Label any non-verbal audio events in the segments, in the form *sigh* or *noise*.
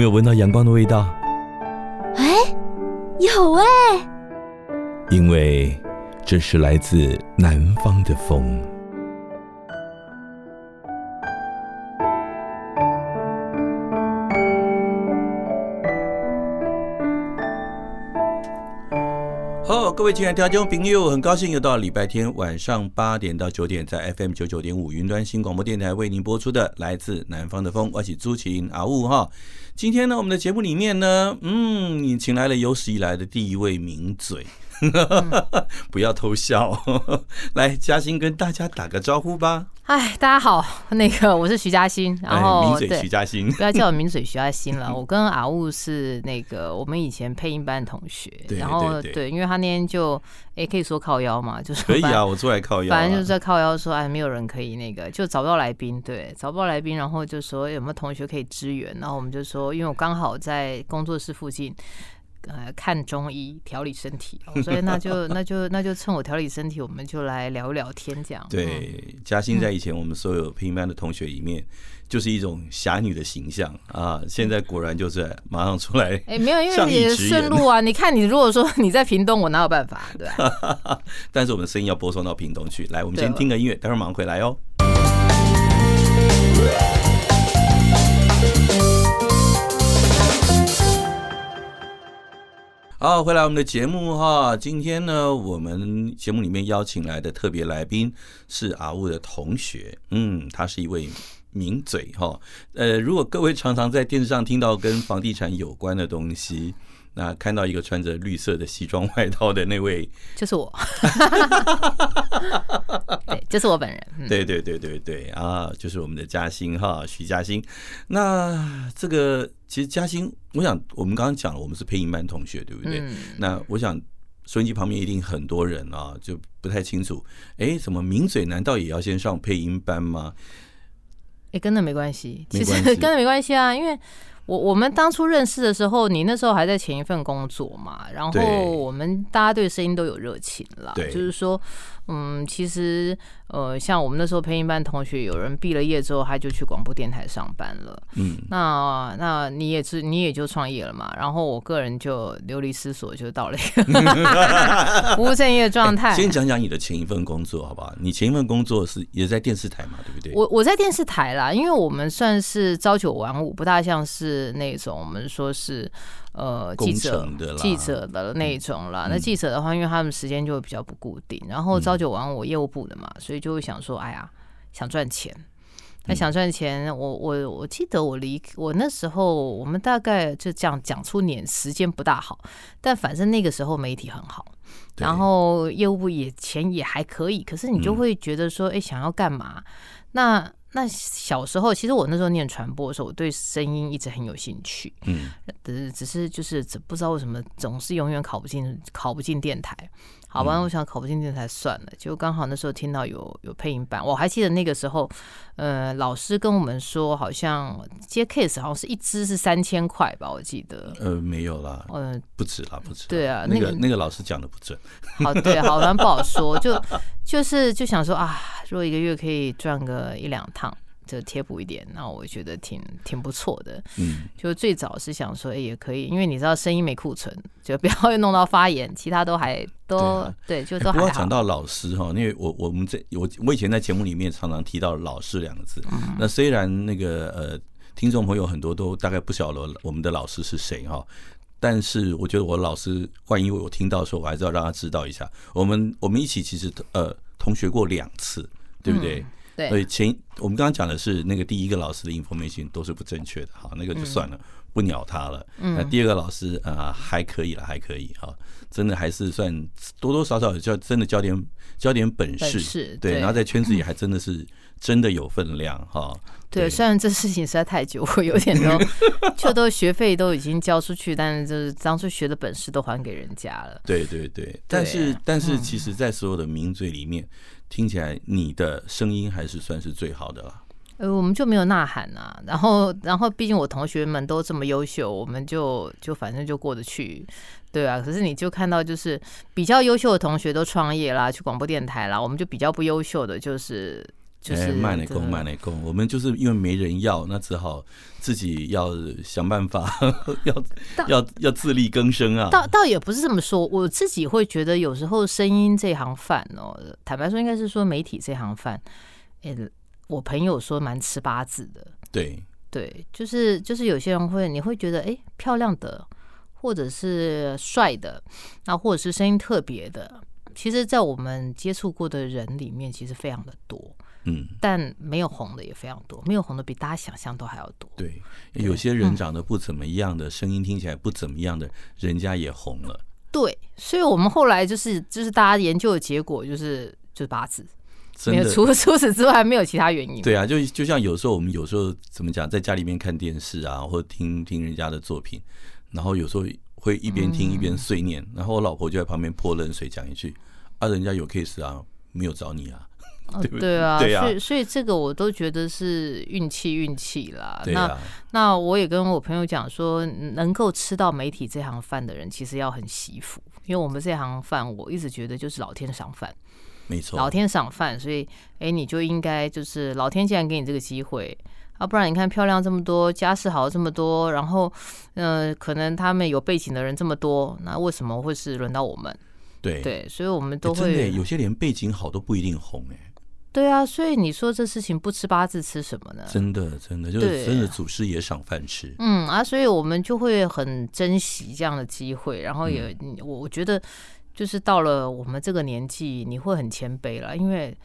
没有闻到阳光的味道？哎，有哎。因为这是来自南方的风。位亲爱的听众朋友，很高兴又到礼拜天晚上八点到九点，在 FM 九九点五云端新广播电台为您播出的《来自南方的风》，我是朱晴阿雾哈。今天呢，我们的节目里面呢，嗯，你请来了有史以来的第一位名嘴。*laughs* 不要偷笑，*laughs* 来嘉欣跟大家打个招呼吧。哎，大家好，那个我是徐嘉欣，然后名嘴徐嘉欣，不要叫我名嘴徐嘉欣了。*laughs* 我跟阿雾是那个我们以前配音班同学，然后对，因为他那天就哎可以说靠腰嘛，就是可以啊，我出来靠腰，反正就是在靠腰说哎没有人可以那个，就找不到来宾，对，找不到来宾，然后就说有没有同学可以支援，然后我们就说，因为我刚好在工作室附近。呃，看中医调理身体，*laughs* 所以那就那就那就趁我调理身体，我们就来聊一聊天，这样。对，嘉欣在以前我们所有配音班的同学里面，就是一种侠女的形象啊。现在果然就是马上出来，哎，没有，因为你顺路啊。你看，你如果说你在屏东，我哪有办法，对吧？*laughs* 但是我们的声音要播送到屏东去。来，我们先听个音乐，待会儿马上回来哦。好，回来我们的节目哈。今天呢，我们节目里面邀请来的特别来宾是阿雾的同学，嗯，他是一位名嘴哈。呃，如果各位常常在电视上听到跟房地产有关的东西。那看到一个穿着绿色的西装外套的那位，就是我，*laughs* 对，就是我本人。对对对对对啊，就是我们的嘉兴哈，徐嘉兴。那这个其实嘉欣，我想我们刚刚讲了，我们是配音班同学，对不对？嗯、那我想收音机旁边一定很多人啊，就不太清楚，哎，怎么名嘴难道也要先上配音班吗？哎，跟那没关系，其实跟那没关系啊，因为。我我们当初认识的时候，你那时候还在前一份工作嘛，然后我们大家对声音都有热情啦，就是说，嗯，其实。呃，像我们那时候配音班同学，有人毕了业之后，他就去广播电台上班了。嗯，那那你也是，你也就创业了嘛。然后我个人就流离失所，就到了一个 *laughs* *laughs* 不务正业的状态。先讲讲你的前一份工作好不好？你前一份工作是也在电视台嘛，对不对？我我在电视台啦，因为我们算是朝九晚五，不大像是那种我们说是。呃，记者记者的那种啦。那记者的话，因为他们时间就会比较不固定，然后朝九晚五，我业务部的嘛，所以就会想说，哎呀，想赚钱。那想赚钱，我我我记得我离我那时候，我们大概就这样讲出年时间不大好，但反正那个时候媒体很好，然后业务部也钱也还可以，可是你就会觉得说，哎，想要干嘛？那。那小时候，其实我那时候念传播的时候，我对声音一直很有兴趣。嗯，只是只是就是不知道为什么总是永远考不进考不进电台。好吧，我想考不进电台算了。就刚好那时候听到有有配音版，我还记得那个时候，呃，老师跟我们说，好像接 case 好像是一支是三千块吧，我记得。呃，没有啦，呃，不止啦，不止。对啊，那个那个老师讲的不准。好，*laughs* 对，好，反正不好说。就 *laughs* 就是就想说啊，如果一个月可以赚个一两趟。就贴补一点，那我觉得挺挺不错的。嗯，就最早是想说，哎，也可以，因为你知道声音没库存，就不要 *laughs* 弄到发炎，其他都还都对，啊、对，就都还好。不过讲到老师哈，因为我我们在我我以前在节目里面常常提到“老师”两个字。嗯、那虽然那个呃，听众朋友很多都大概不晓得我们的老师是谁哈，但是我觉得我老师，万一我听到的时候，我还是要让他知道一下，我们我们一起其实呃同学过两次，对不对？嗯所以前我们刚刚讲的是那个第一个老师的 information 都是不正确的，好，那个就算了，不鸟他了。那第二个老师啊还可以了，还可以哈，真的还是算多多少少教真的教点教点本事，对，然后在圈子里还真的是 *coughs* 真的有分量哈。对，虽然这事情实在太久，我有点都 *laughs* 就都学费都已经交出去，但是就是当初学的本事都还给人家了。对对对，但是但是其实，在所有的名嘴里面。听起来你的声音还是算是最好的了。呃，我们就没有呐喊啊。然后，然后，毕竟我同学们都这么优秀，我们就就反正就过得去，对啊。可是你就看到，就是比较优秀的同学都创业啦，去广播电台啦，我们就比较不优秀的，就是。就是卖奶工，卖奶工，我们就是因为没人要，那只好自己要想办法，要要要自力更生啊。倒倒也不是这么说，我自己会觉得有时候声音这行饭哦，坦白说，应该是说媒体这行饭，哎，我朋友说蛮吃八字的。对对，就是就是有些人会，你会觉得哎，漂亮的，或者是帅的，那或者是声音特别的，其实，在我们接触过的人里面，其实非常的多。嗯，但没有红的也非常多，没有红的比大家想象都还要多。对，有些人长得不怎么样的，声音听起来不怎么样的，人家也红了。对，所以我们后来就是就是大家研究的结果就是就是八字，没有 *laughs* 除除此之外没有其他原因。对啊，就就像有时候我们有时候怎么讲，在家里面看电视啊，或者听听人家的作品，然后有时候会一边听一边碎念，然后我老婆就在旁边泼冷水，讲一句：“啊，人家有 case 啊，没有找你啊。”对，对啊，对啊，所以所以这个我都觉得是运气运气啦。对啊，那那我也跟我朋友讲说，能够吃到媒体这行饭的人，其实要很惜福，因为我们这行饭，我一直觉得就是老天赏饭，没错，老天赏饭，所以哎，你就应该就是老天既然给你这个机会啊，不然你看漂亮这么多，家世好这么多，然后嗯、呃，可能他们有背景的人这么多，那为什么会是轮到我们？对对，所以我们都会有些连背景好都不一定红哎。对啊，所以你说这事情不吃八字吃什么呢？真的，真的就是真的，祖师爷赏饭吃。嗯啊，所以我们就会很珍惜这样的机会，然后也，我、嗯、我觉得就是到了我们这个年纪，你会很谦卑了，因为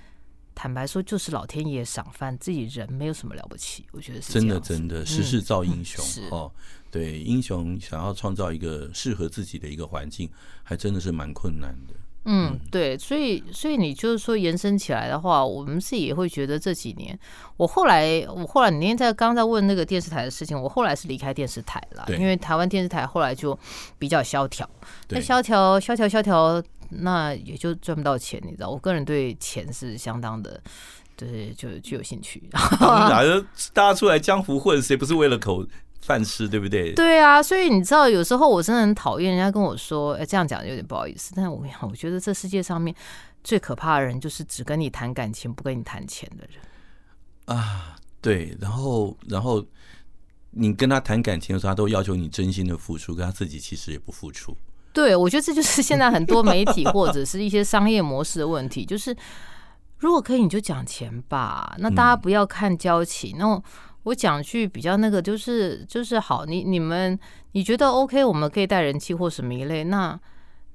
坦白说，就是老天爷赏饭，自己人没有什么了不起，我觉得是真的，真的，时势造英雄、嗯、哦。对，英雄想要创造一个适合自己的一个环境，还真的是蛮困难的。嗯，对，所以所以你就是说延伸起来的话，我们自己也会觉得这几年，我后来我后来你那天在刚刚在问那个电视台的事情，我后来是离开电视台了，因为台湾电视台后来就比较萧条，那萧条萧条萧条，那也就赚不到钱，你知道，我个人对钱是相当的，对，就就有兴趣。*laughs* 哪个大家出来江湖混，谁不是为了口？饭吃对不对？对啊，所以你知道，有时候我真的很讨厌人家跟我说，哎，这样讲有点不好意思。但是我跟你讲，我觉得这世界上面最可怕的人，就是只跟你谈感情，不跟你谈钱的人啊。对，然后，然后你跟他谈感情的时候，他都要求你真心的付出，可他自己其实也不付出。对，我觉得这就是现在很多媒体或者是一些商业模式的问题，就是如果可以，你就讲钱吧。那大家不要看交情，那、嗯。我讲句比较那个，就是就是好，你你们你觉得 OK，我们可以带人气或什么一类，那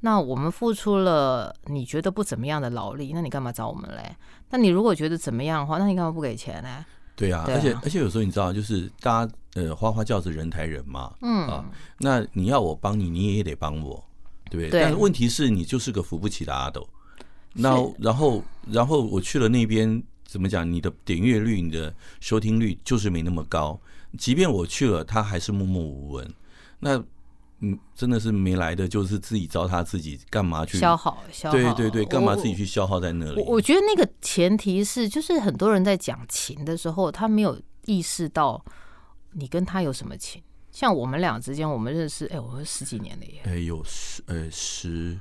那我们付出了你觉得不怎么样的劳力，那你干嘛找我们嘞？那你如果觉得怎么样的话，那你干嘛不给钱呢？对啊，对啊，而且而且有时候你知道，就是大家呃花花轿子人抬人嘛，嗯啊，那你要我帮你，你也得帮我，对不对？对。但是问题是你就是个扶不起的阿斗，那然后然后我去了那边。怎么讲？你的点阅率、你的收听率就是没那么高。即便我去了，他还是默默无闻。那嗯，真的是没来的，就是自己糟蹋自己，干嘛去消耗？消耗？对对对，干嘛自己去消耗在那里？我，我觉得那个前提是，就是很多人在讲情的时候，他没有意识到你跟他有什么情。像我们俩之间，我们认识，哎，我们十几年了耶。哎，有十，呃，十。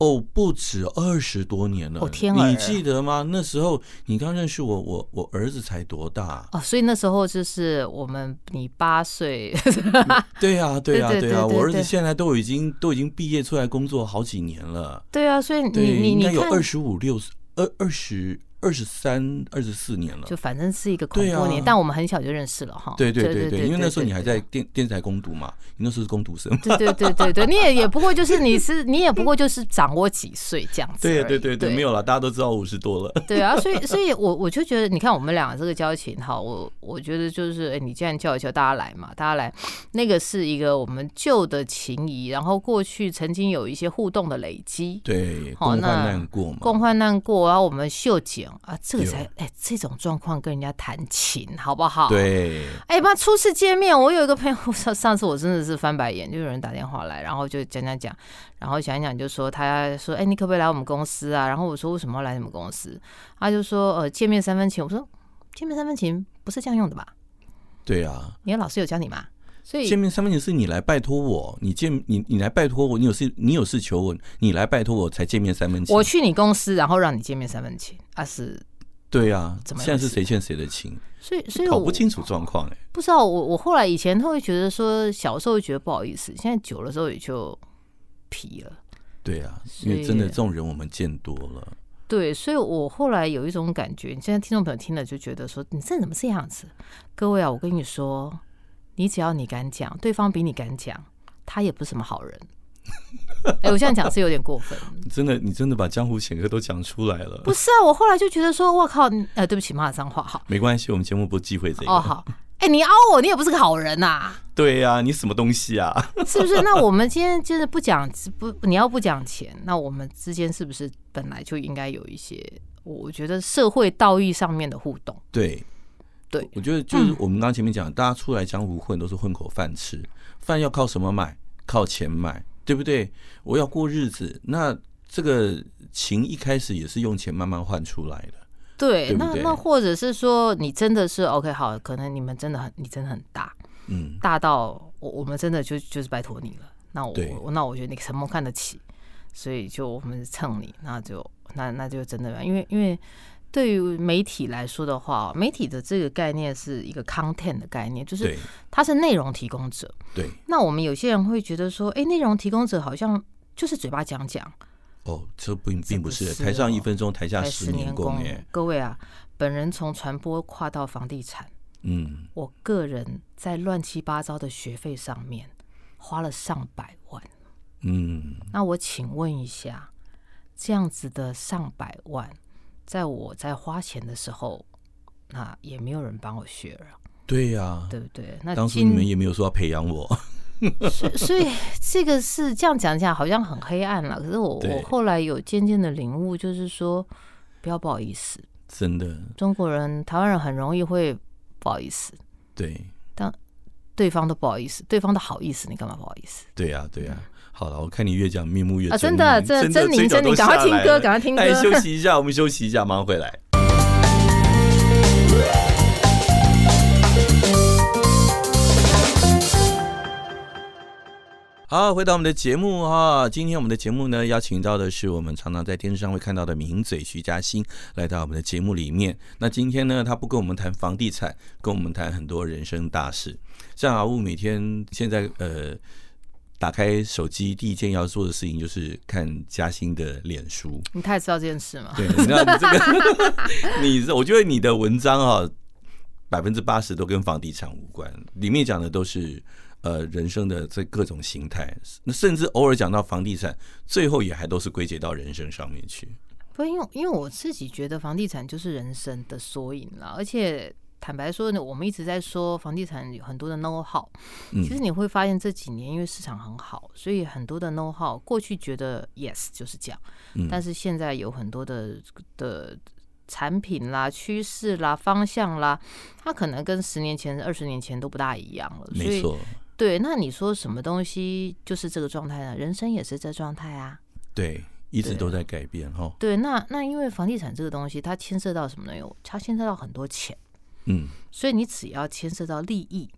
哦，不止二十多年了。哦天啊！你记得吗？那时候你刚认识我，我我儿子才多大？哦，所以那时候就是我们你八岁。*laughs* 对呀，对呀，对呀，我儿子现在都已经都已经毕业出来工作好几年了。对啊，所以你你应该有二十五六二二十。二十三、二十四年了，就反正是一个恐怖年，但我们很小就认识了哈。对对对对，因为那时候你还在电电视台攻读嘛，你那时候是攻读生。对对对对对，你也也不过就是你是你也不过就是长我几岁这样子。对对对对，没有了，大家都知道五十多了。对啊，所以 *laughs* 所以我我就觉得，你看我们俩这个交情哈，我我觉得就是，哎，你既然叫一叫大家来嘛，大家来，那个是一个我们旧的情谊，然后过去曾经有一些互动的累积。对，共患难过嘛，共患难过，然后我们秀景啊，这个才。哎，这种状况跟人家谈情好不好？对。哎，妈，初次见面，我有一个朋友，上上次我真的是翻白眼，就有人打电话来，然后就讲讲讲，然后讲一讲，就说他说，哎，你可不可以来我们公司啊？然后我说为什么要来你们公司？他就说，呃，见面三分情。我说见面三分情不是这样用的吧？对啊，你的老师有教你吗？所以见面三分情是你来拜托我，你见你你来拜托我，你有事你有事求我，你来拜托我才见面三分情。我去你公司，然后让你见面三分情，啊是？对啊，怎么现在是谁欠谁的情？所以所以搞不清楚状况哎，不知道我我后来以前他会觉得说小时候会觉得不好意思，现在久了之后也就皮了。对啊，因为真的这种人我们见多了。对，所以我后来有一种感觉，你现在听众朋友听了就觉得说，你这怎么这样子？各位啊，我跟你说，你只要你敢讲，对方比你敢讲，他也不是什么好人。哎、欸，我现在讲是有点过分。*laughs* 真的，你真的把江湖险恶都讲出来了。不是啊，我后来就觉得说，我靠，呃，对不起，骂脏话，好，没关系，我们节目不忌讳这个。哦，好。哎、欸，你凹我，你也不是个好人呐、啊。对呀、啊，你什么东西啊？*laughs* 是不是？那我们今天就是不讲不，你要不讲钱，那我们之间是不是本来就应该有一些，我觉得社会道义上面的互动？对，对，我觉得就是我们刚刚前面讲、嗯，大家出来江湖混都是混口饭吃，饭要靠什么买？靠钱买，对不对？我要过日子，那这个情一开始也是用钱慢慢换出来的。对，对对那那或者是说，你真的是 OK 好，可能你们真的很，你真的很大，嗯，大到我我们真的就就是拜托你了。那我那我觉得你什么看得起，所以就我们蹭你，那就那那就真的，因为因为对于媒体来说的话，媒体的这个概念是一个 content 的概念，就是它是内容提供者。对，那我们有些人会觉得说，哎，内容提供者好像就是嘴巴讲讲。哦，这并并不是台上一分钟，台下十年功耶。各位啊，本人从传播跨到房地产，嗯，我个人在乱七八糟的学费上面花了上百万，嗯，那我请问一下，这样子的上百万，在我在花钱的时候，那也没有人帮我学了，对呀、啊，对不对？那当初你们也没有说要培养我。*laughs* 所以，所以这个是这样讲讲，好像很黑暗了。可是我我后来有渐渐的领悟，就是说，不要不好意思，真的，中国人、台湾人很容易会不好意思。对，但对方都不好意思，对方都好意思，你干嘛不好意思？对呀、啊，对呀、啊。好了，我看你越讲面目越真的，这狰獰狰獰，赶快听歌，赶快听歌。来休息一下，我们休息一下，马上回来。好，回到我们的节目哈。今天我们的节目呢，邀请到的是我们常常在电视上会看到的名嘴徐嘉欣，来到我们的节目里面。那今天呢，他不跟我们谈房地产，跟我们谈很多人生大事。像阿雾每天现在呃，打开手机第一件要做的事情就是看嘉兴的脸书。你太知道这件事吗？对，你知道你这个，*laughs* 你我觉得你的文章啊，百分之八十都跟房地产无关，里面讲的都是。呃，人生的这各种形态，那甚至偶尔讲到房地产，最后也还都是归结到人生上面去。不，因为因为我自己觉得房地产就是人生的缩影了。而且坦白说呢，我们一直在说房地产有很多的 know how，其实你会发现这几年因为市场很好，所以很多的 know how 过去觉得 yes 就是这样，但是现在有很多的的产品啦、趋势啦、方向啦，它可能跟十年前、二十年前都不大一样了。没错。对，那你说什么东西就是这个状态呢？人生也是这状态啊。对，一直都在改变哈。对，那那因为房地产这个东西，它牵涉到什么呢？它牵涉到很多钱。嗯。所以你只要牵涉到利益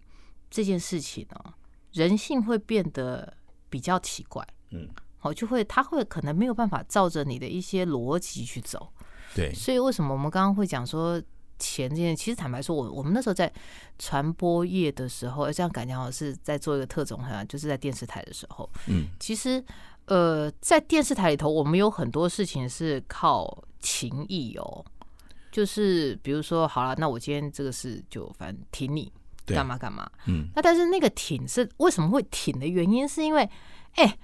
这件事情呢，人性会变得比较奇怪。嗯。好，就会他会可能没有办法照着你的一些逻辑去走。对。所以为什么我们刚刚会讲说？钱这件，其实坦白说，我我们那时候在传播业的时候，这样感觉好像是在做一个特种，好像就是在电视台的时候。嗯，其实呃，在电视台里头，我们有很多事情是靠情谊哦。就是比如说，好了，那我今天这个事就反正挺你，干嘛干嘛。嗯，那但是那个挺是为什么会挺的原因，是因为哎，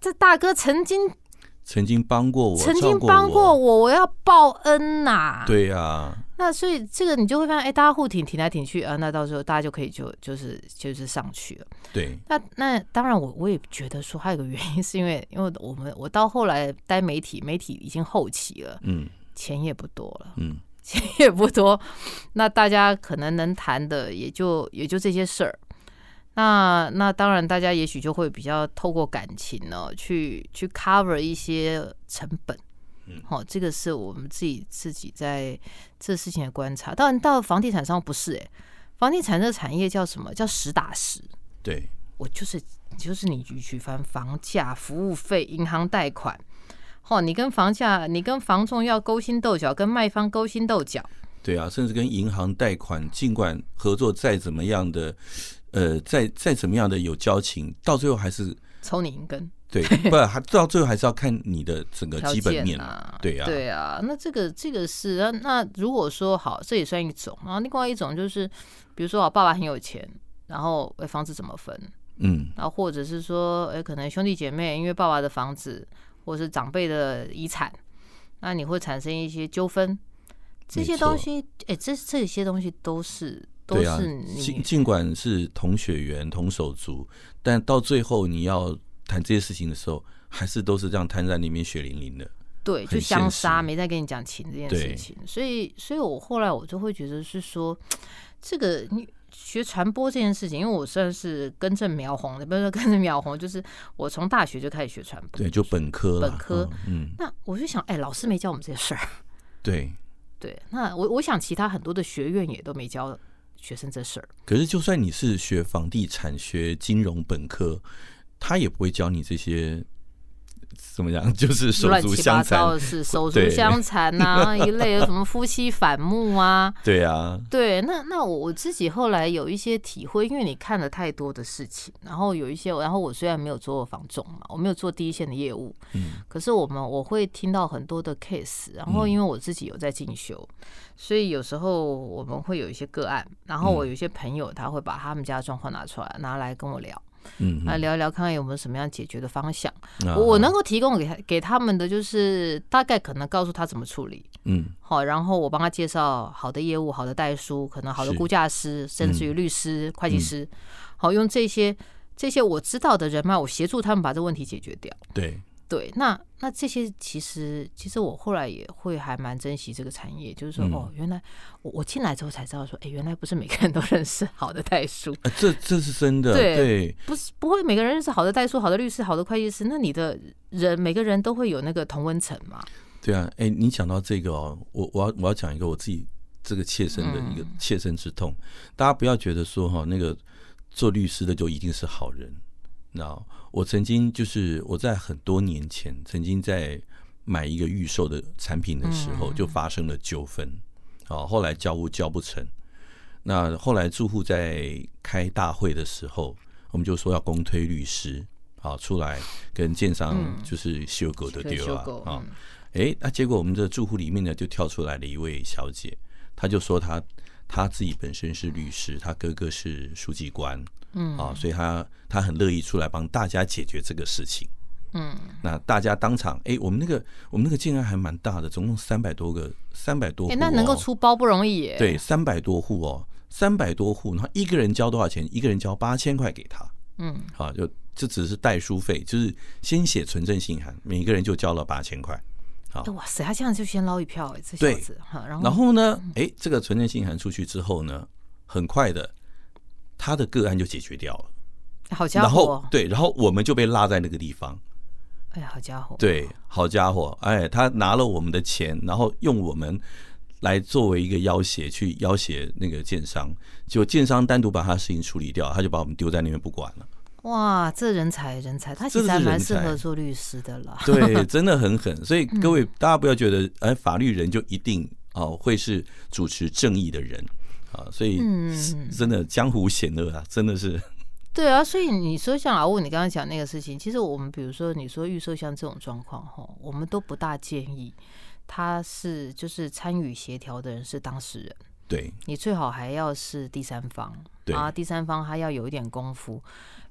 这大哥曾经。曾经帮过我，曾经帮过我，我要报恩呐、啊。对呀、啊，那所以这个你就会发现，哎，大家互挺，挺来挺去啊，那到时候大家就可以就就是就是上去了。对，那那当然我我也觉得说还有个原因，是因为因为我们我到后来待媒体，媒体已经后期了，嗯，钱也不多了，嗯，*laughs* 钱也不多，那大家可能能谈的也就也就这些事儿。那那当然，大家也许就会比较透过感情呢，去去 cover 一些成本。嗯，好，这个是我们自己自己在这事情的观察。当然，到房地产上不是哎、欸，房地产这个产业叫什么叫实打实？对，我就是就是你举举凡房价、服务费、银行贷款，哦，你跟房价、你跟房仲要勾心斗角，跟卖方勾心斗角。对啊，甚至跟银行贷款，尽管合作再怎么样的，呃，再再怎么样的有交情，到最后还是抽你一根。对，*laughs* 不，还到最后还是要看你的整个基本面啊。对啊，对啊。那这个这个是那那如果说好，这也算一种。然后另外一种就是，比如说我爸爸很有钱，然后哎房子怎么分？嗯，然后或者是说，哎，可能兄弟姐妹因为爸爸的房子或者是长辈的遗产，那你会产生一些纠纷。这些东西，哎，这这些东西都是都是你尽尽管是同血缘同手足，但到最后你要谈这些事情的时候，还是都是这样摊在那边血淋淋的。对，就相杀，没再跟你讲情这件事情。所以，所以我后来我就会觉得是说，*tsk* 这个你学传播这件事情，因为我算是根正苗红的，不是说根正苗红，就是我从大学就开始学传播，对，就本科本科。嗯，那我就想，哎，老师没教我们这些事儿。*laughs* 对。对，那我我想其他很多的学院也都没教学生这事儿。可是，就算你是学房地产、学金融本科，他也不会教你这些。怎么讲？*laughs* 就是手足相残的是手足相残啊，*laughs* 一类有什么夫妻反目啊？对啊，对，那那我我自己后来有一些体会，因为你看了太多的事情，然后有一些，然后我虽然没有做过房仲嘛，我没有做第一线的业务，嗯，可是我们我会听到很多的 case，然后因为我自己有在进修，所以有时候我们会有一些个案，然后我有一些朋友他会把他们家的状况拿出来，拿来跟我聊。嗯，来聊一聊，看看有没有什么样解决的方向。我我能够提供给他给他们的，就是大概可能告诉他怎么处理。嗯，好，然后我帮他介绍好的业务、好的代书，可能好的估价师，甚至于律师、会计师。好，用这些这些我知道的人脉，我协助他们把这个问题解决掉。对。对，那那这些其实其实我后来也会还蛮珍惜这个产业，就是说、嗯、哦，原来我我进来之后才知道说，哎，原来不是每个人都认识好的代书，啊、这这是真的，对，对。不是不会每个人认识好的代书、好的律师、好的会计师，那你的人每个人都会有那个同温层嘛？对啊，哎，你讲到这个哦，我我要我要讲一个我自己这个切身的一个切身之痛，嗯、大家不要觉得说哈、哦，那个做律师的就一定是好人。那我曾经就是我在很多年前曾经在买一个预售的产品的时候就发生了纠纷，啊，后来交屋交不成，那后来住户在开大会的时候，我们就说要公推律师啊出来跟建商就是修狗的丢啊啊，哎，那结果我们的住户里面呢就跳出来了一位小姐，她就说她她自己本身是律师，她哥哥是书记官。嗯啊，所以他他很乐意出来帮大家解决这个事情。嗯，那大家当场，哎，我们那个我们那个竟然还蛮大的，总共三百多个，三百多户，哦。那能够出包不容易耶。对，三百多户哦，三百多户，然后一个人交多少钱？一个人交八千块给他。嗯，好，就这只是代书费，就是先写存证信函，每个人就交了八千块。好，哇塞，他这样就先捞一票哎，这小子。哈，然后呢，哎，这个存证信函出去之后呢，很快的。他的个案就解决掉了，好家伙！然后对，然后我们就被落在那个地方。哎呀，好家伙！对，好家伙！哎，他拿了我们的钱，然后用我们来作为一个要挟，去要挟那个建商。结果建商单独把他的事情处理掉，他就把我们丢在那边不管了。哇，这人才人才，他其实还蛮适合做律师的啦。对，真的很狠。所以 *laughs* 各位、嗯、大家不要觉得，哎，法律人就一定哦会是主持正义的人。啊，所以真的江湖险恶啊，真的是。*laughs* 对啊，所以你说像老吴你刚刚讲那个事情，其实我们比如说你说预售像这种状况哈，我们都不大建议他是就是参与协调的人是当事人。对，你最好还要是第三方，对啊，第三方他要有一点功夫，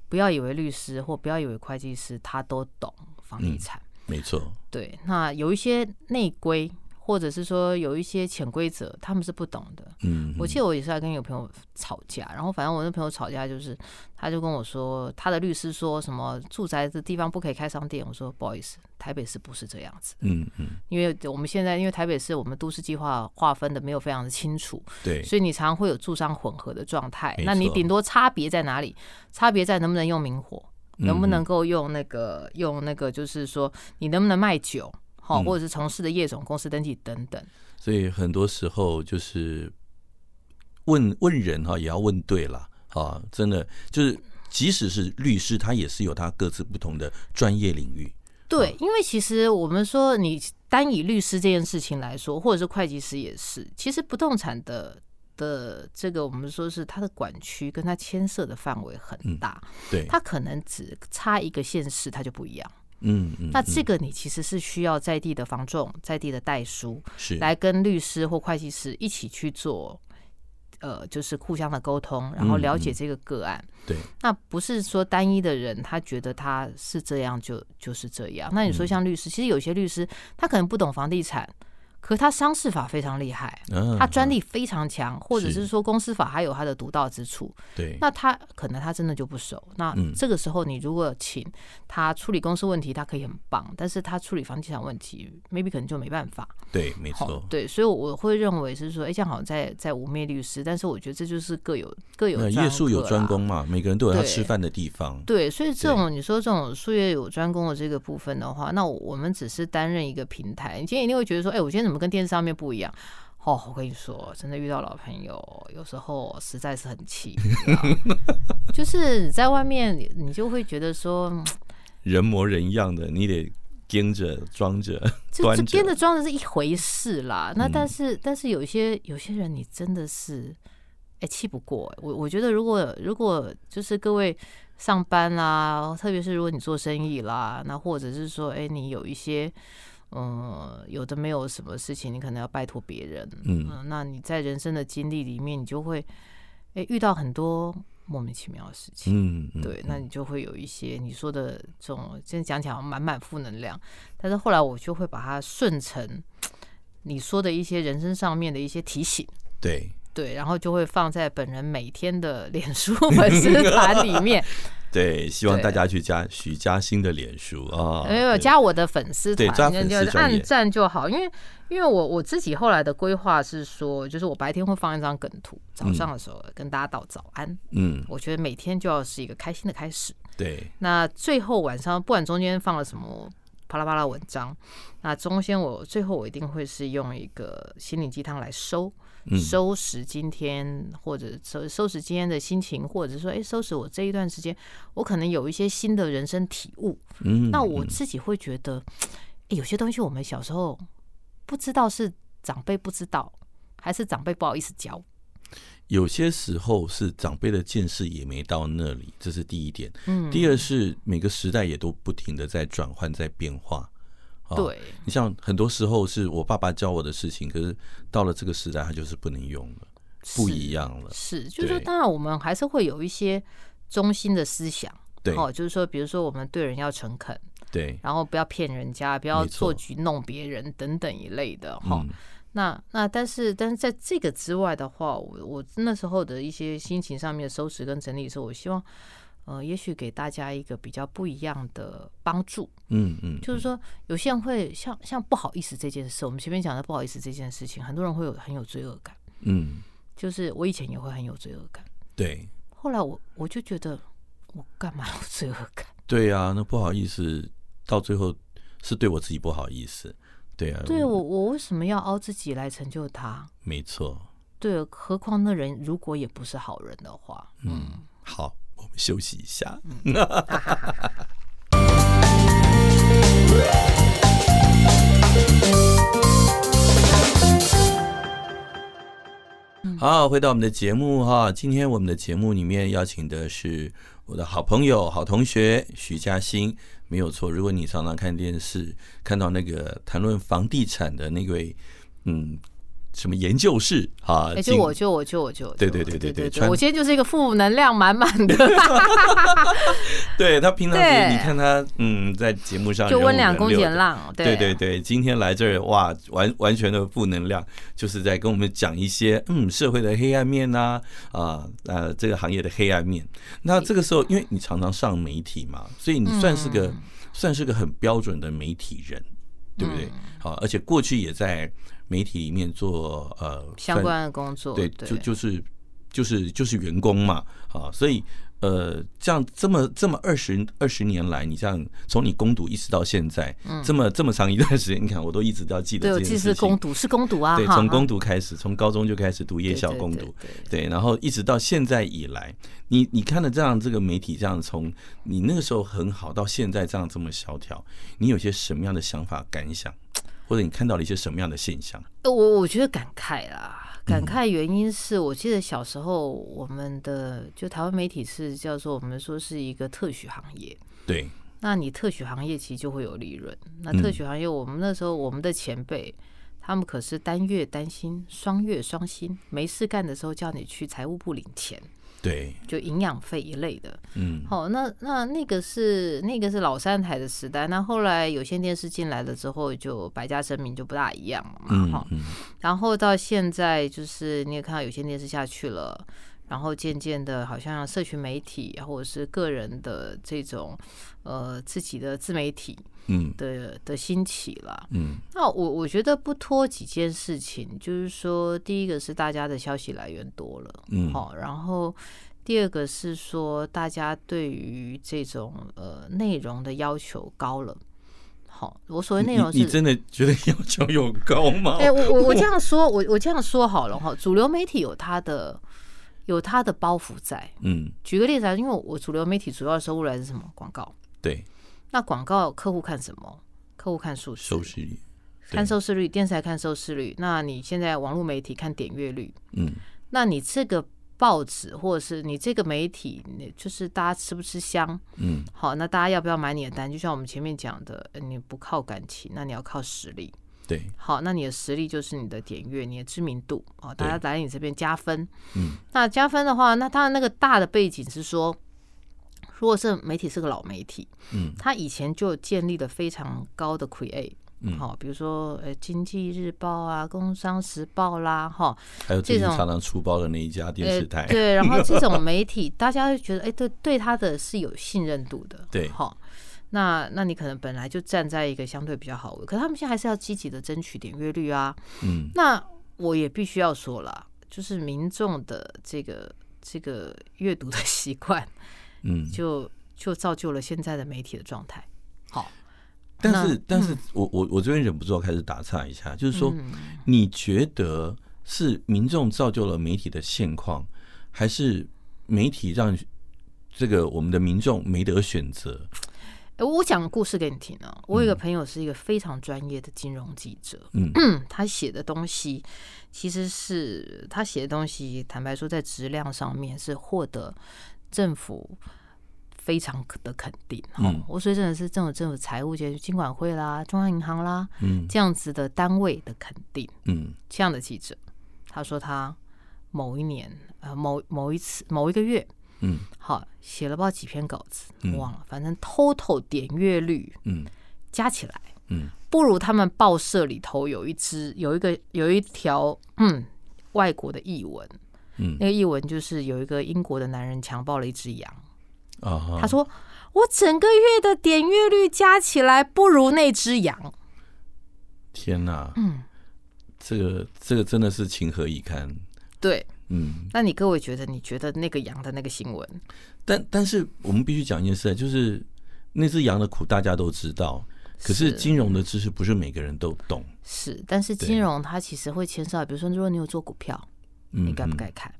不要以为律师或不要以为会计师他都懂房地产。嗯，没错。对，那有一些内规。或者是说有一些潜规则，他们是不懂的。嗯，我记得我也是在跟有朋友吵架，然后反正我那朋友吵架就是，他就跟我说，他的律师说什么住宅的地方不可以开商店。我说不好意思，台北市不是这样子。嗯嗯，因为我们现在因为台北市我们都市计划划分的没有非常的清楚，对，所以你常常会有住商混合的状态。那你顶多差别在哪里？差别在能不能用明火，能不能够用那个用那个，就是说你能不能卖酒。好，或者是从事的业种、公司登记等等。所以很多时候就是问问人哈，也要问对了啊！真的就是，即使是律师，他也是有他各自不同的专业领域。对，因为其实我们说，你单以律师这件事情来说，或者是会计师也是，其实不动产的的这个，我们说是它的管区跟它牵涉的范围很大。嗯、对，它可能只差一个县市，它就不一样。嗯嗯。那这个你其实是需要在地的房仲、在地的代书，是来跟律师或会计师一起去做。呃，就是互相的沟通，然后了解这个个案。嗯嗯、对，那不是说单一的人，他觉得他是这样就就是这样。那你说像律师，嗯、其实有些律师他可能不懂房地产。可是他商事法非常厉害，他专利非常强，或者是说公司法还有他的独到之处。对，那他可能他真的就不熟。那这个时候你如果请他处理公司问题，他可以很棒，但是他处理房地产问题，maybe 可能就没办法。对，没错。对，所以我会认为是说，哎，这样好像在在污蔑律师，但是我觉得这就是各有各有业术有专攻嘛，每个人都有他吃饭的地方。对，所以这种你说这种术业有专攻的这个部分的话，那我们只是担任一个平台。你今天一定会觉得说，哎，我今天怎么跟电视上面不一样哦，我跟你说，真的遇到老朋友，有时候实在是很气。*laughs* 就是在外面，你就会觉得说，*laughs* 人模人样的，你得跟着装着，端着。这跟着装着是一回事啦。那但是，嗯、但是有些有些人，你真的是哎气不过。我我觉得，如果如果就是各位上班啦，特别是如果你做生意啦，那或者是说，哎，你有一些。嗯，有的没有什么事情，你可能要拜托别人。嗯，嗯，那你在人生的经历里面，你就会诶遇到很多莫名其妙的事情。嗯，嗯对，那你就会有一些你说的这种，现在讲起来满满负能量，但是后来我就会把它顺成你说的一些人生上面的一些提醒。对对，然后就会放在本人每天的脸书 *laughs* 粉丝团里面。*laughs* 对，希望大家去加许嘉欣的脸书啊，没有加我的粉丝团，就按赞就好。因为，因为我我自己后来的规划是说，就是我白天会放一张梗图，早上的时候跟大家道早安。嗯，我觉得每天就要是一个开心的开始。对，那最后晚上不管中间放了什么啪啦啪啦文章，那中间我最后我一定会是用一个心灵鸡汤来收。收拾今天，或者收收拾今天的心情，或者说，哎，收拾我这一段时间，我可能有一些新的人生体悟。嗯，那我自己会觉得，有些东西我们小时候不知道，是长辈不知道，还是长辈不好意思教？有些时候是长辈的见识也没到那里，这是第一点。嗯，第二是每个时代也都不停的在转换，在变化。对，你像很多时候是我爸爸教我的事情，可是到了这个时代，他就是不能用了，不一样了。是，就是说，当然我们还是会有一些中心的思想，对，哦，就是说，比如说我们对人要诚恳，对，然后不要骗人家，不要做局弄别人等等一类的哈。那那但是但是在这个之外的话，我我那时候的一些心情上面的收拾跟整理的时候，我希望。呃，也许给大家一个比较不一样的帮助，嗯嗯，就是说，有些人会像像不好意思这件事，我们前面讲的不好意思这件事情，很多人会有很有罪恶感，嗯，就是我以前也会很有罪恶感，对，后来我我就觉得我干嘛有罪恶感？*laughs* 对啊，那不好意思，到最后是对我自己不好意思，对啊，对我我为什么要凹自己来成就他？没错，对，何况那人如果也不是好人的话，嗯，好。我们休息一下。*laughs* 好，回到我们的节目哈。今天我们的节目里面邀请的是我的好朋友、好同学许嘉欣，没有错。如果你常常看电视，看到那个谈论房地产的那位，嗯。什么研究室啊？就我就我就我就对对对对对，我今天就是一个负能量满满的。*laughs* 对他平常你看他嗯，在节目上就温良恭俭浪，对对对，今天来这儿哇，完完全的负能量，就是在跟我们讲一些嗯社会的黑暗面呐啊呃这个行业的黑暗面。那这个时候，因为你常常上媒体嘛，所以你算是个算是个很标准的媒体人，对不对？好，而且过去也在。媒体里面做呃相关的工作，对，就就是就是就是员工嘛，啊，所以呃，这样这么这么二十二十年来，你这样从你攻读一直到现在，嗯、这么这么长一段时间，你看我都一直都要记得这件事情。对，其实攻读是攻读啊，对，从攻读开始，从高中就开始读夜校攻读，对，然后一直到现在以来，你你看了这样这个媒体这样从你那个时候很好到现在这样这么萧条，你有些什么样的想法感想，或者你看到了一些什么样的现象？我我觉得感慨啦。感慨原因是我记得小时候我们的就台湾媒体是叫做我们说是一个特许行业，对，那你特许行业其实就会有利润。那特许行业我们那时候我们的前辈他们可是单月单薪，双月双薪，没事干的时候叫你去财务部领钱。对，就营养费一类的，嗯，好，那那那个是那个是老三台的时代，那后来有线电视进来了之后，就百家争鸣就不大一样了嘛，哈、嗯，然后到现在就是你也看到有线电视下去了，然后渐渐的，好像社群媒体或者是个人的这种呃自己的自媒体。嗯的的兴起了，嗯，那我我觉得不脱几件事情，就是说，第一个是大家的消息来源多了，嗯，好，然后第二个是说，大家对于这种呃内容的要求高了，好，我所谓内容是，你真的觉得要求有高吗？哎，我我我这样 *laughs* 说，我我这样说好了哈，主流媒体有它的有它的包袱在，嗯，举个例子啊，因为我主流媒体主要的收入来自什么？广告，对。那广告客户看什么？客户看数据，收视率，看收视率。电视台看收视率。那你现在网络媒体看点阅率。嗯，那你这个报纸或者是你这个媒体，就是大家吃不吃香？嗯，好，那大家要不要买你的单？就像我们前面讲的，你不靠感情，那你要靠实力。对，好，那你的实力就是你的点阅，你的知名度哦，大家来你这边加分。嗯，那加分的话，那它的那个大的背景是说。如果是媒体是个老媒体，嗯，他以前就建立了非常高的 create，嗯，好，比如说呃，《经济日报》啊，《工商时报》啦，哈，还有这种常常出包的那一家电视台，对，然后这种 *laughs* 媒体，大家会觉得，哎，对，对他的是有信任度的，对，好，那那你可能本来就站在一个相对比较好位，可是他们现在还是要积极的争取点阅率啊，嗯，那我也必须要说了，就是民众的这个这个阅读的 *laughs* 习惯。嗯，就就造就了现在的媒体的状态。好，但是，但是我我我这边忍不住要开始打岔一下，就是说，你觉得是民众造就了媒体的现况，还是媒体让这个我们的民众没得选择？我讲个故事给你听啊。我有一个朋友是一个非常专业的金融记者，嗯，*clears throat* 他写的东西其实是他写的东西，坦白说，在质量上面是获得。政府非常的肯定，嗯，我说真的是政府政府财务局、金管会啦、中央银行啦，嗯，这样子的单位的肯定，嗯，这样的记者，他说他某一年呃某某一次某一个月，嗯，好写了不知道几篇稿子，忘了，反正 total 点阅率，嗯，加起来，嗯，不如他们报社里头有一支有一个有一条嗯外国的译文。嗯，那个译文就是有一个英国的男人强暴了一只羊，啊，他说我整个月的点阅率加起来不如那只羊。天哪，嗯，这个这个真的是情何以堪？对，嗯，那你各位觉得，你觉得那个羊的那个新闻？但但是我们必须讲一件事，就是那只羊的苦大家都知道，可是金融的知识不是每个人都懂。是，但是金融它其实会牵涉到，比如说如果你有做股票。你该不该看？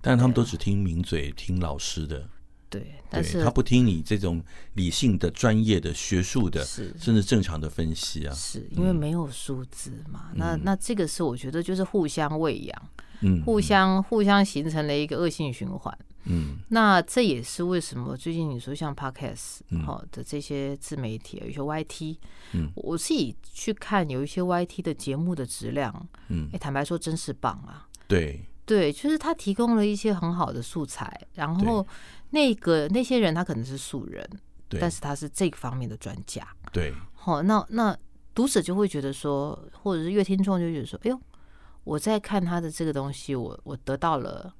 但是他们都只听名嘴，听老师的。对，但是他不听你这种理性的、专业的、学术的，甚至正常的分析啊。是因为没有数字嘛？那那这个是我觉得就是互相喂养，嗯，互相互相形成了一个恶性循环。嗯，那这也是为什么最近你说像 Podcast 好的这些自媒体，有些 YT，嗯，我自己去看有一些 YT 的节目的质量，嗯，哎，坦白说真是棒啊。对。对，就是他提供了一些很好的素材，然后那个那些人他可能是素人，对，但是他是这个方面的专家，对，好，那那读者就会觉得说，或者是阅听众就觉得说，哎呦，我在看他的这个东西，我我得到了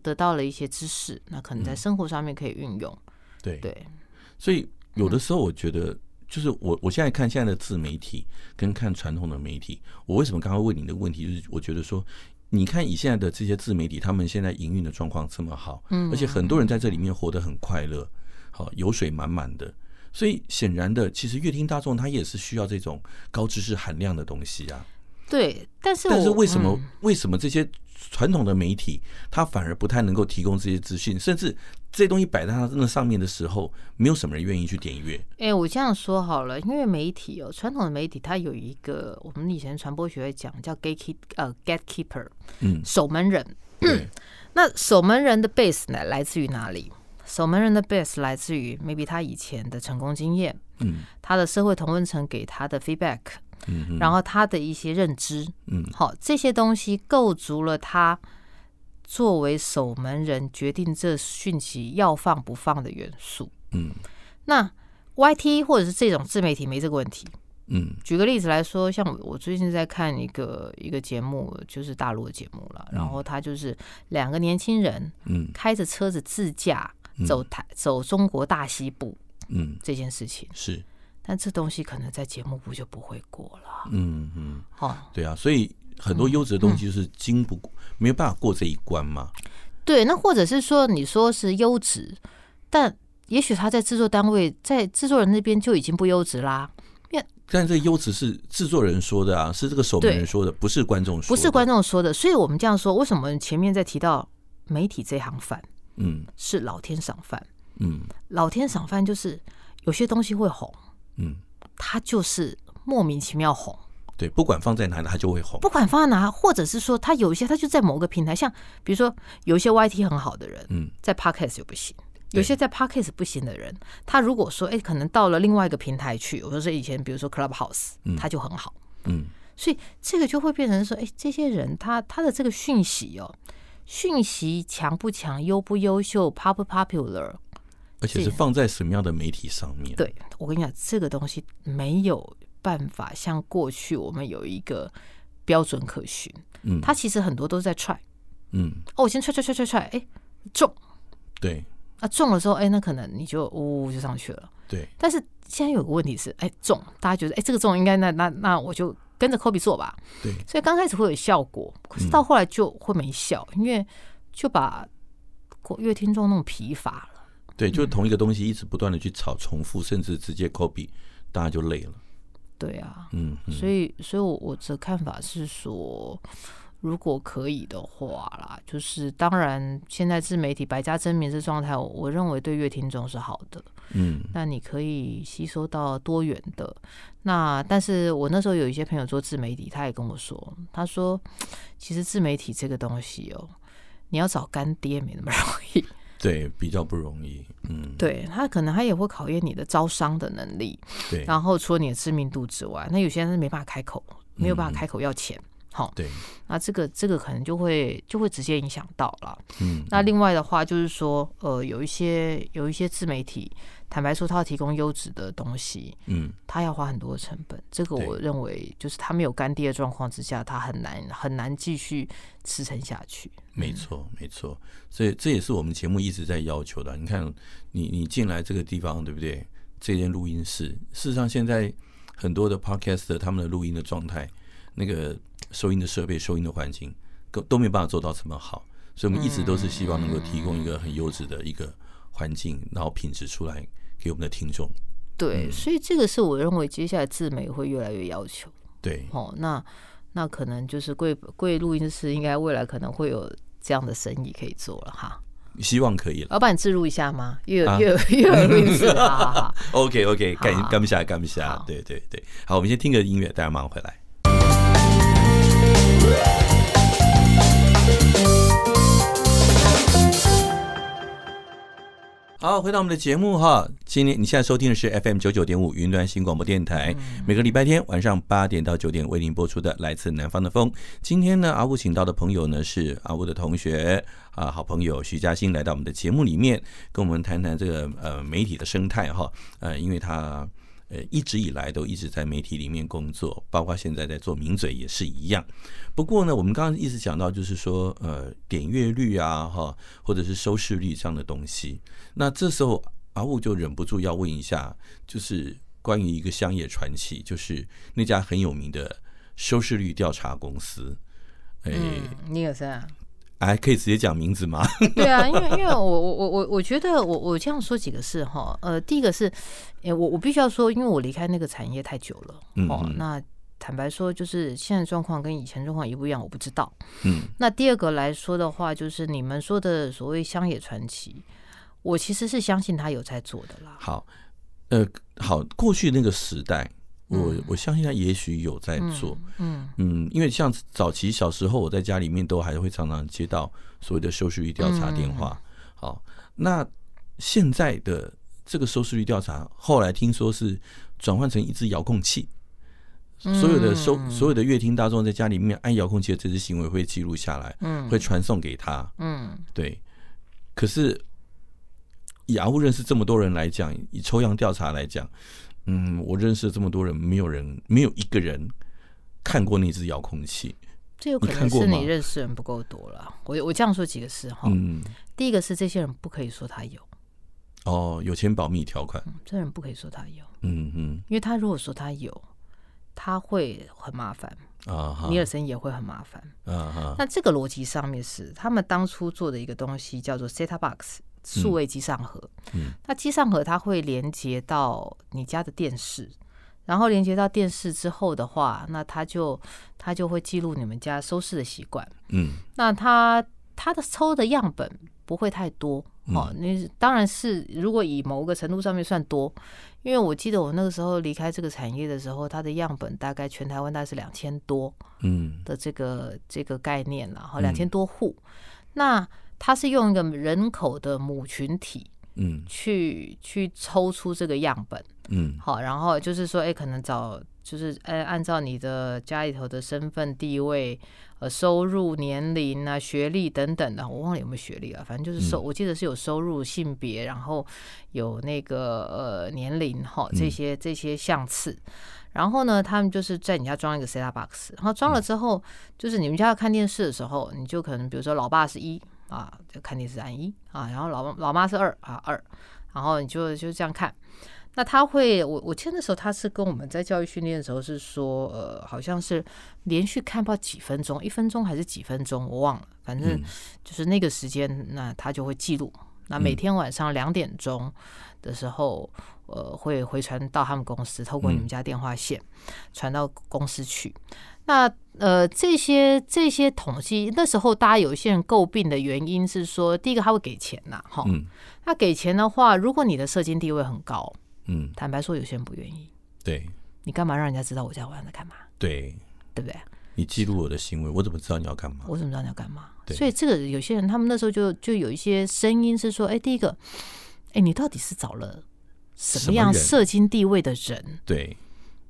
得到了一些知识，那可能在生活上面可以运用，对。对，所以有的时候我觉得，就是我我现在看现在的自媒体跟看传统的媒体，我为什么刚刚问你的问题，就是我觉得说。你看以现在的这些自媒体，他们现在营运的状况这么好，嗯，而且很多人在这里面活得很快乐，好油水满满的，所以显然的，其实乐听大众他也是需要这种高知识含量的东西啊。对，但是但是为什么、嗯、为什么这些传统的媒体，它反而不太能够提供这些资讯，甚至这些东西摆在他那上面的时候，没有什么人愿意去点阅？哎，我这样说好了，因为媒体哦，传统的媒体它有一个我们以前传播学会讲叫 gatekeep 呃 gatekeeper，嗯，守门人。对 *clears throat* 那守门人的 base 呢来自于哪里？守门人的 base 来自于 maybe 他以前的成功经验，嗯，他的社会同温层给他的 feedback。然后他的一些认知，嗯，好，这些东西构筑了他作为守门人决定这讯息要放不放的元素，嗯，那 YT 或者是这种自媒体没这个问题，嗯，举个例子来说，像我我最近在看一个一个节目，就是大陆的节目了，然后他就是两个年轻人，嗯，开着车子自驾走台走中国大西部，嗯，这件事情。是。但这东西可能在节目部就不会过了。嗯嗯，好、哦，对啊，所以很多优质的东西就是经不过，嗯、没有办法过这一关嘛。对，那或者是说，你说是优质，但也许他在制作单位，在制作人那边就已经不优质啦。但这优质是制作人说的啊，是这个守门人说的，不是观众说的，不是观众说的。所以我们这样说，为什么前面在提到媒体这行饭，嗯，是老天赏饭，嗯，老天赏饭就是有些东西会红。嗯，他就是莫名其妙红，对，不管放在哪里，他就会红。不管放在哪，或者是说，他有一些，他就在某个平台，像比如说，有一些 YT 很好的人，嗯，在 Podcast 就不行；有些在 Podcast 不行的人，他如果说，哎，可能到了另外一个平台去，我说以前，比如说 Clubhouse，他就很好，嗯，所以这个就会变成说，哎，这些人他他的这个讯息哦，讯息强不强，优不优秀，pop 不 popular。而且是放在什么样的媒体上面？对，我跟你讲，这个东西没有办法像过去我们有一个标准可循。嗯，它其实很多都是在踹。嗯，哦，我先踹踹踹踹踹，哎，中。对。啊，中了之后，哎，那可能你就呜就上去了。对。但是现在有个问题是，哎，中，大家觉得，哎，这个中应该，那那那我就跟着 copy 做吧。对。所以刚开始会有效果，可是到后来就会没效，因为就把乐听众弄疲乏了。对，就是同一个东西一直不断的去炒重复，甚至直接 copy，大家就累了。对啊，嗯，所以，所以我我的看法是说，如果可以的话啦，就是当然，现在自媒体百家争鸣这状态，我我认为对乐听众是好的。嗯，那你可以吸收到多元的。那但是我那时候有一些朋友做自媒体，他也跟我说，他说，其实自媒体这个东西哦，你要找干爹没那么容易。对，比较不容易，嗯，对，他可能他也会考验你的招商的能力，对，然后除了你的知名度之外，那有些人是没办法开口，没有办法开口要钱，好、嗯，对，那这个这个可能就会就会直接影响到了，嗯，那另外的话就是说，呃，有一些有一些自媒体。坦白说，他要提供优质的东西，嗯，他要花很多的成本。这个我认为，就是他没有干爹的状况之下，他很难很难继续支撑下去。没错，没错。所以这也是我们节目一直在要求的。你看你，你你进来这个地方，对不对？这间录音室，事实上现在很多的 Podcast 他们的录音的状态，那个收音的设备、收音的环境，都都没办法做到这么好。所以我们一直都是希望能够提供一个很优质的一个环境，然后品质出来。给我们的听众，对，嗯、所以这个是我认为接下来自媒会越来越要求。对，哦，那那可能就是贵贵录音室应该未来可能会有这样的生意可以做了哈。希望可以了。老板自录一下吗？越越越有录音室，好好好。OK OK，干干不下，干不下。对对对，好，我们先听个音乐，大家马上回来。好，回到我们的节目哈。今天你现在收听的是 FM 九九点五云端新广播电台，每个礼拜天晚上八点到九点为您播出的来自南方的风。今天呢，阿武请到的朋友呢是阿武的同学啊，好朋友徐嘉欣来到我们的节目里面，跟我们谈谈这个呃媒体的生态哈。呃，因为他。呃，一直以来都一直在媒体里面工作，包括现在在做名嘴也是一样。不过呢，我们刚刚一直讲到，就是说，呃，点阅率啊，哈，或者是收视率这样的东西。那这时候阿雾就忍不住要问一下，就是关于一个商业传奇，就是那家很有名的收视率调查公司，哎、嗯，尼尔森啊。哎，可以直接讲名字吗？*laughs* 对啊，因为因为我我我我我觉得我我这样说几个事哈，呃，第一个是，哎，我我必须要说，因为我离开那个产业太久了，哦，那坦白说，就是现在状况跟以前状况一不一样，我不知道。嗯，那第二个来说的话，就是你们说的所谓乡野传奇，我其实是相信他有在做的啦。好，呃，好，过去那个时代。我我相信他也许有在做，嗯嗯，因为像早期小时候我在家里面都还会常常接到所谓的收视率调查电话。好，那现在的这个收视率调查，后来听说是转换成一支遥控器，所有的收所有的乐听大众在家里面按遥控器的这支行为会记录下来，嗯，会传送给他，嗯，对。可是以阿乌认识这么多人来讲，以抽样调查来讲。嗯，我认识了这么多人，没有人，没有一个人看过那只遥控器。这有可能是你认识人不够多了。我我这样说几个事哈。嗯，第一个是这些人不可以说他有。哦，有签保密条款。嗯，这人不可以说他有。嗯嗯，因为他如果说他有，他会很麻烦啊。尼尔森也会很麻烦啊。那这个逻辑上面是他们当初做的一个东西，叫做 set-top box。数位机上盒，嗯，那机上盒它会连接到你家的电视，然后连接到电视之后的话，那它就它就会记录你们家收视的习惯，嗯，那它它的抽的样本不会太多，哦，那当然是如果以某个程度上面算多，因为我记得我那个时候离开这个产业的时候，它的样本大概全台湾大概是两千多，嗯。的这个这个概念，然后两千多户，那。他是用一个人口的母群体，嗯，去去抽出这个样本，嗯，好，然后就是说，哎，可能找就是，哎，按照你的家里头的身份地位、呃，收入、年龄啊、学历等等的，我忘了有没有学历了，反正就是收，我记得是有收入、性别，然后有那个呃年龄哈，这些这些相次，然后呢，他们就是在你家装一个 set-top box，然后装了之后，就是你们家要看电视的时候，你就可能比如说老爸是一。啊，就看电视按一啊，然后老老妈是二啊二，然后你就就这样看。那他会，我我签的时候，他是跟我们在教育训练的时候是说，呃，好像是连续看不到几分钟，一分钟还是几分钟，我忘了，反正就是那个时间，那他就会记录。那每天晚上两点钟的时候，呃，会回传到他们公司，透过你们家电话线传到公司去。那呃，这些这些统计，那时候大家有一些人诟病的原因是说，第一个他会给钱呐，哈，他给钱的话，如果你的社经地位很高，嗯，坦白说，有些人不愿意，对，你干嘛让人家知道我在晚上在干嘛？对，对不对？你记录我的行为，我怎么知道你要干嘛？我怎么知道你要干嘛？所以这个有些人，他们那时候就就有一些声音是说，哎，第一个，哎，你到底是找了什么样社经地位的人？对。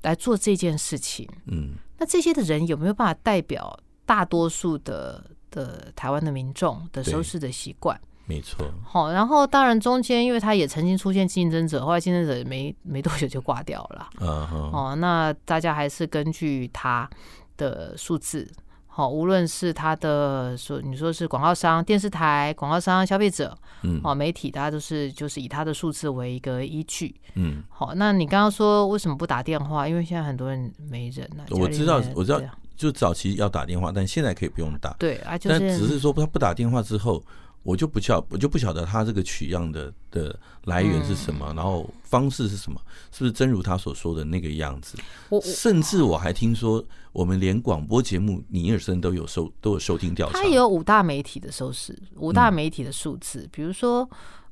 来做这件事情，嗯，那这些的人有没有办法代表大多数的的台湾的民众的收视的习惯？没错。好，然后当然中间，因为他也曾经出现竞争者，后来竞争者没没多久就挂掉了。嗯、uh huh. 哦，那大家还是根据他的数字。哦，无论是他的说，你说是广告商、电视台、广告商、消费者，嗯，哦，媒体，大家都是就是以他的数字为一个依据，嗯，好，那你刚刚说为什么不打电话？因为现在很多人没人了。我知道，我知道，就早期要打电话，但现在可以不用打。对啊，就是，但只是说他不打电话之后。我就不晓，我就不晓得他这个取样的的来源是什么，嗯、然后方式是什么，是不是真如他所说的那个样子？我甚至我还听说，我们连广播节目尼尔森都有收都有收听调查，他有五大媒体的收视，五大媒体的数字，嗯、比如说。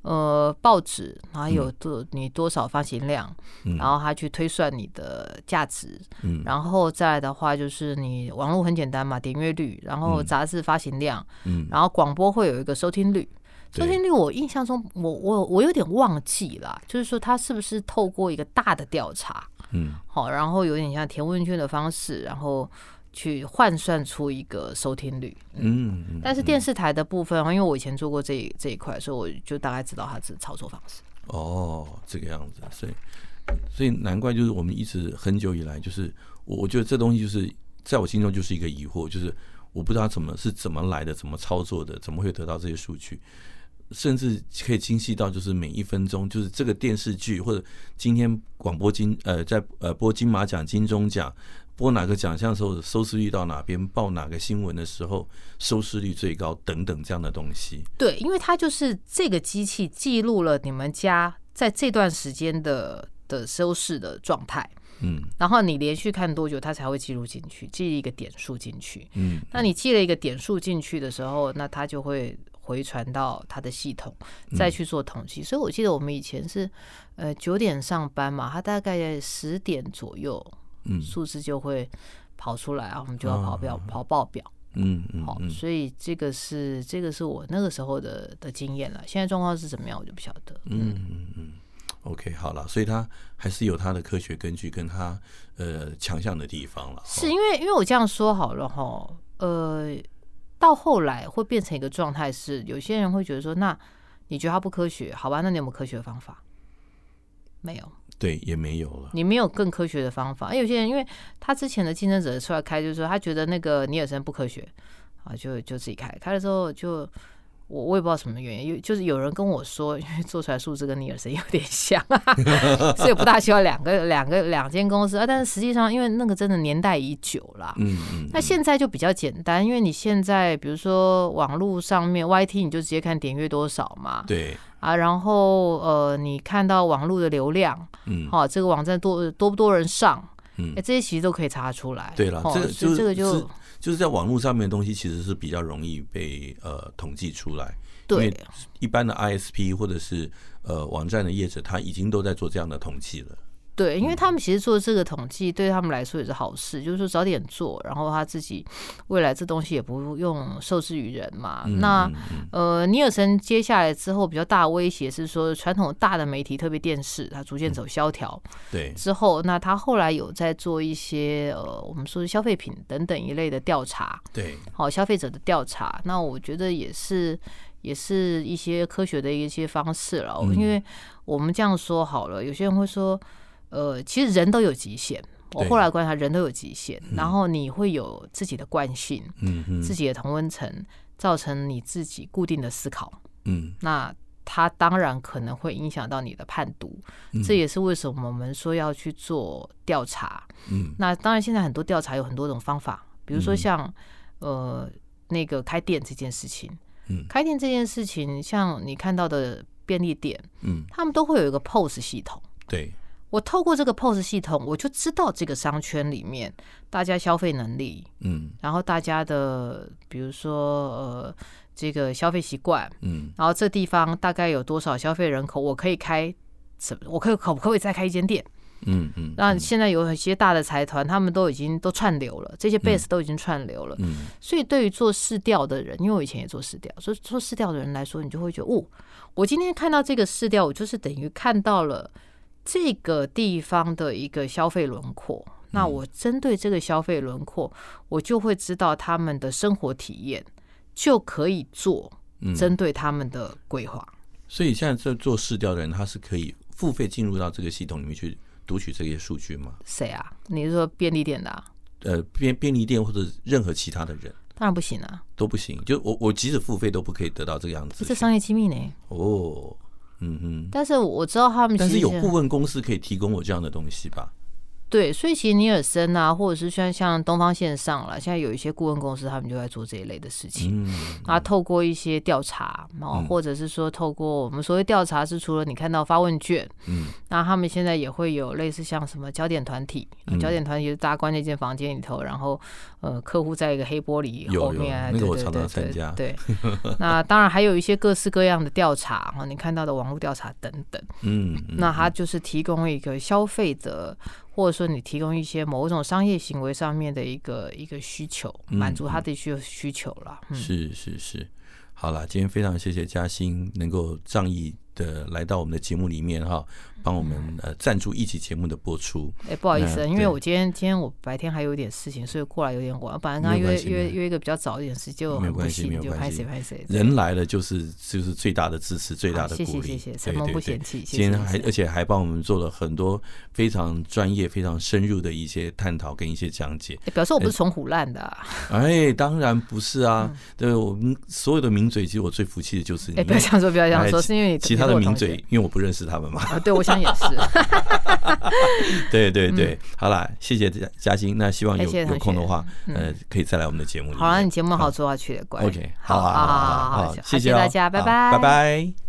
呃，报纸，然后有多你多少发行量，嗯、然后他去推算你的价值，嗯、然后再来的话就是你网络很简单嘛，点阅率，然后杂志发行量，嗯、然后广播会有一个收听率，嗯、收听率我印象中我我我有点忘记了，就是说他是不是透过一个大的调查，嗯，好，然后有点像填问卷的方式，然后。去换算出一个收听率，嗯，嗯，但是电视台的部分，因为我以前做过这一这一块，所以我就大概知道它是操作方式。哦，这个样子，所以所以难怪就是我们一直很久以来，就是我我觉得这东西就是在我心中就是一个疑惑，就是我不知道怎么是怎么来的，怎么操作的，怎么会得到这些数据？甚至可以精细到就是每一分钟，就是这个电视剧或者今天广播金呃在呃播金马奖、金钟奖。播哪个奖项的时候，收视率到哪边？报哪个新闻的时候，收视率最高等等这样的东西。对，因为它就是这个机器记录了你们家在这段时间的的收视的状态。嗯，然后你连续看多久，它才会记录进去，记一个点数进去。嗯，那你记了一个点数进去的时候，那它就会回传到它的系统，再去做统计。所以我记得我们以前是呃九点上班嘛，它大概十点左右。嗯，数字就会跑出来啊，我们就要跑表、跑报表。嗯嗯，好，所以这个是这个是我那个时候的的经验了。现在状况是怎么样，我就不晓得。嗯嗯嗯，OK，好了，所以它还是有它的科学根据跟它呃强项的地方了。是因为因为我这样说好了哈，呃，到后来会变成一个状态，是有些人会觉得说，那你觉得它不科学？好吧，那你有没有科学的方法？没有。对，也没有了。你没有更科学的方法。有些人，因为他之前的竞争者出来开，就是说他觉得那个尼尔森不科学啊，就就自己开。开了之后就。我我也不知道什么原因，就是有人跟我说，因为做出来数字跟尼尔森有点像，*laughs* 所以不大需要两个两个两间公司啊。但是实际上，因为那个真的年代已久了，嗯嗯。那现在就比较简单，因为你现在比如说网络上面 YT，你就直接看点阅多少嘛，对啊。然后呃，你看到网络的流量，嗯，好，这个网站多多不多人上，嗯，这些其实都可以查出来。对了，这个这个就。就是在网络上面的东西，其实是比较容易被呃统计出来。对，一般的 ISP 或者是呃网站的业者，他已经都在做这样的统计了。对，因为他们其实做这个统计，对他们来说也是好事，就是说早点做，然后他自己未来这东西也不用受制于人嘛。嗯、那呃，尼尔森接下来之后比较大的威胁是说，传统大的媒体，特别电视，它逐渐走萧条。对。之后，那他后来有在做一些呃，我们说的消费品等等一类的调查。对。好，消费者的调查，那我觉得也是，也是一些科学的一些方式了。嗯、因为我们这样说好了，有些人会说。呃，其实人都有极限。我后来观察，人都有极限。然后你会有自己的惯性，嗯，自己的同温层，造成你自己固定的思考。嗯，那它当然可能会影响到你的判读。这也是为什么我们说要去做调查。嗯，那当然，现在很多调查有很多种方法，比如说像呃那个开店这件事情。嗯，开店这件事情，像你看到的便利店，嗯，他们都会有一个 POS 系统。对。我透过这个 POS 系统，我就知道这个商圈里面大家消费能力，嗯，然后大家的比如说呃这个消费习惯，嗯，然后这地方大概有多少消费人口，我可以开什么？我可以可不可以再开一间店？嗯嗯。那现在有一些大的财团，他们都已经都串流了，这些 base 都已经串流了，嗯。所以对于做市调的人，因为我以前也做市调，所以做市调的人来说，你就会觉得，哦，我今天看到这个市调，我就是等于看到了。这个地方的一个消费轮廓，那我针对这个消费轮廓，我就会知道他们的生活体验，就可以做针对他们的规划。所以现在在做市调的人，他是可以付费进入到这个系统里面去读取这些数据吗？谁啊？你是说便利店的啊？呃，便便利店或者任何其他的人？当然不行啊，都不行。就我我即使付费都不可以得到这个样子，这商业机密呢？哦。嗯嗯，但是我知道他们，但是有顾问公司可以提供我这样的东西吧？对，所以其实尼尔森啊，或者是像像东方线上了，现在有一些顾问公司，他们就在做这一类的事情。嗯，啊，透过一些调查，然后或者是说透过我们所谓调查，是除了你看到发问卷，嗯，那他们现在也会有类似像什么焦点团体，焦点团体就是大家关在一间房间里头，然后呃，客户在一个黑玻璃后面，那个我常常参加。对，那当然还有一些各式各样的调查啊，你看到的网络调查等等。嗯，那它就是提供一个消费者。或者说你提供一些某种商业行为上面的一个一个需求，满足他的需需求了。是是是，好了，今天非常谢谢嘉欣能够仗义的来到我们的节目里面哈。帮我们呃赞助一期节目的播出。哎，不好意思，因为我今天今天我白天还有一点事情，所以过来有点晚。本来跟他约约约一个比较早一点时间，就没有关系，没有关系，拍谁人来了就是就是最大的支持，最大的鼓励。谢谢谢谢，承蒙不嫌弃。今天还而且还帮我们做了很多非常专业、非常深入的一些探讨跟一些讲解。表示我不是从虎烂的。哎，当然不是啊。对我们所有的名嘴，其实我最服气的就是你。哎，不要这样说，不要这样说，是因为你其他的名嘴，因为我不认识他们嘛。啊，对，我想也是。*laughs* 对对对，好啦，谢谢嘉嘉欣。那希望有有空的话，呃，可以再来我们的节目里。好了，你节目好做下去的，乖。OK，好好好好好，谢谢大家，拜拜，拜拜。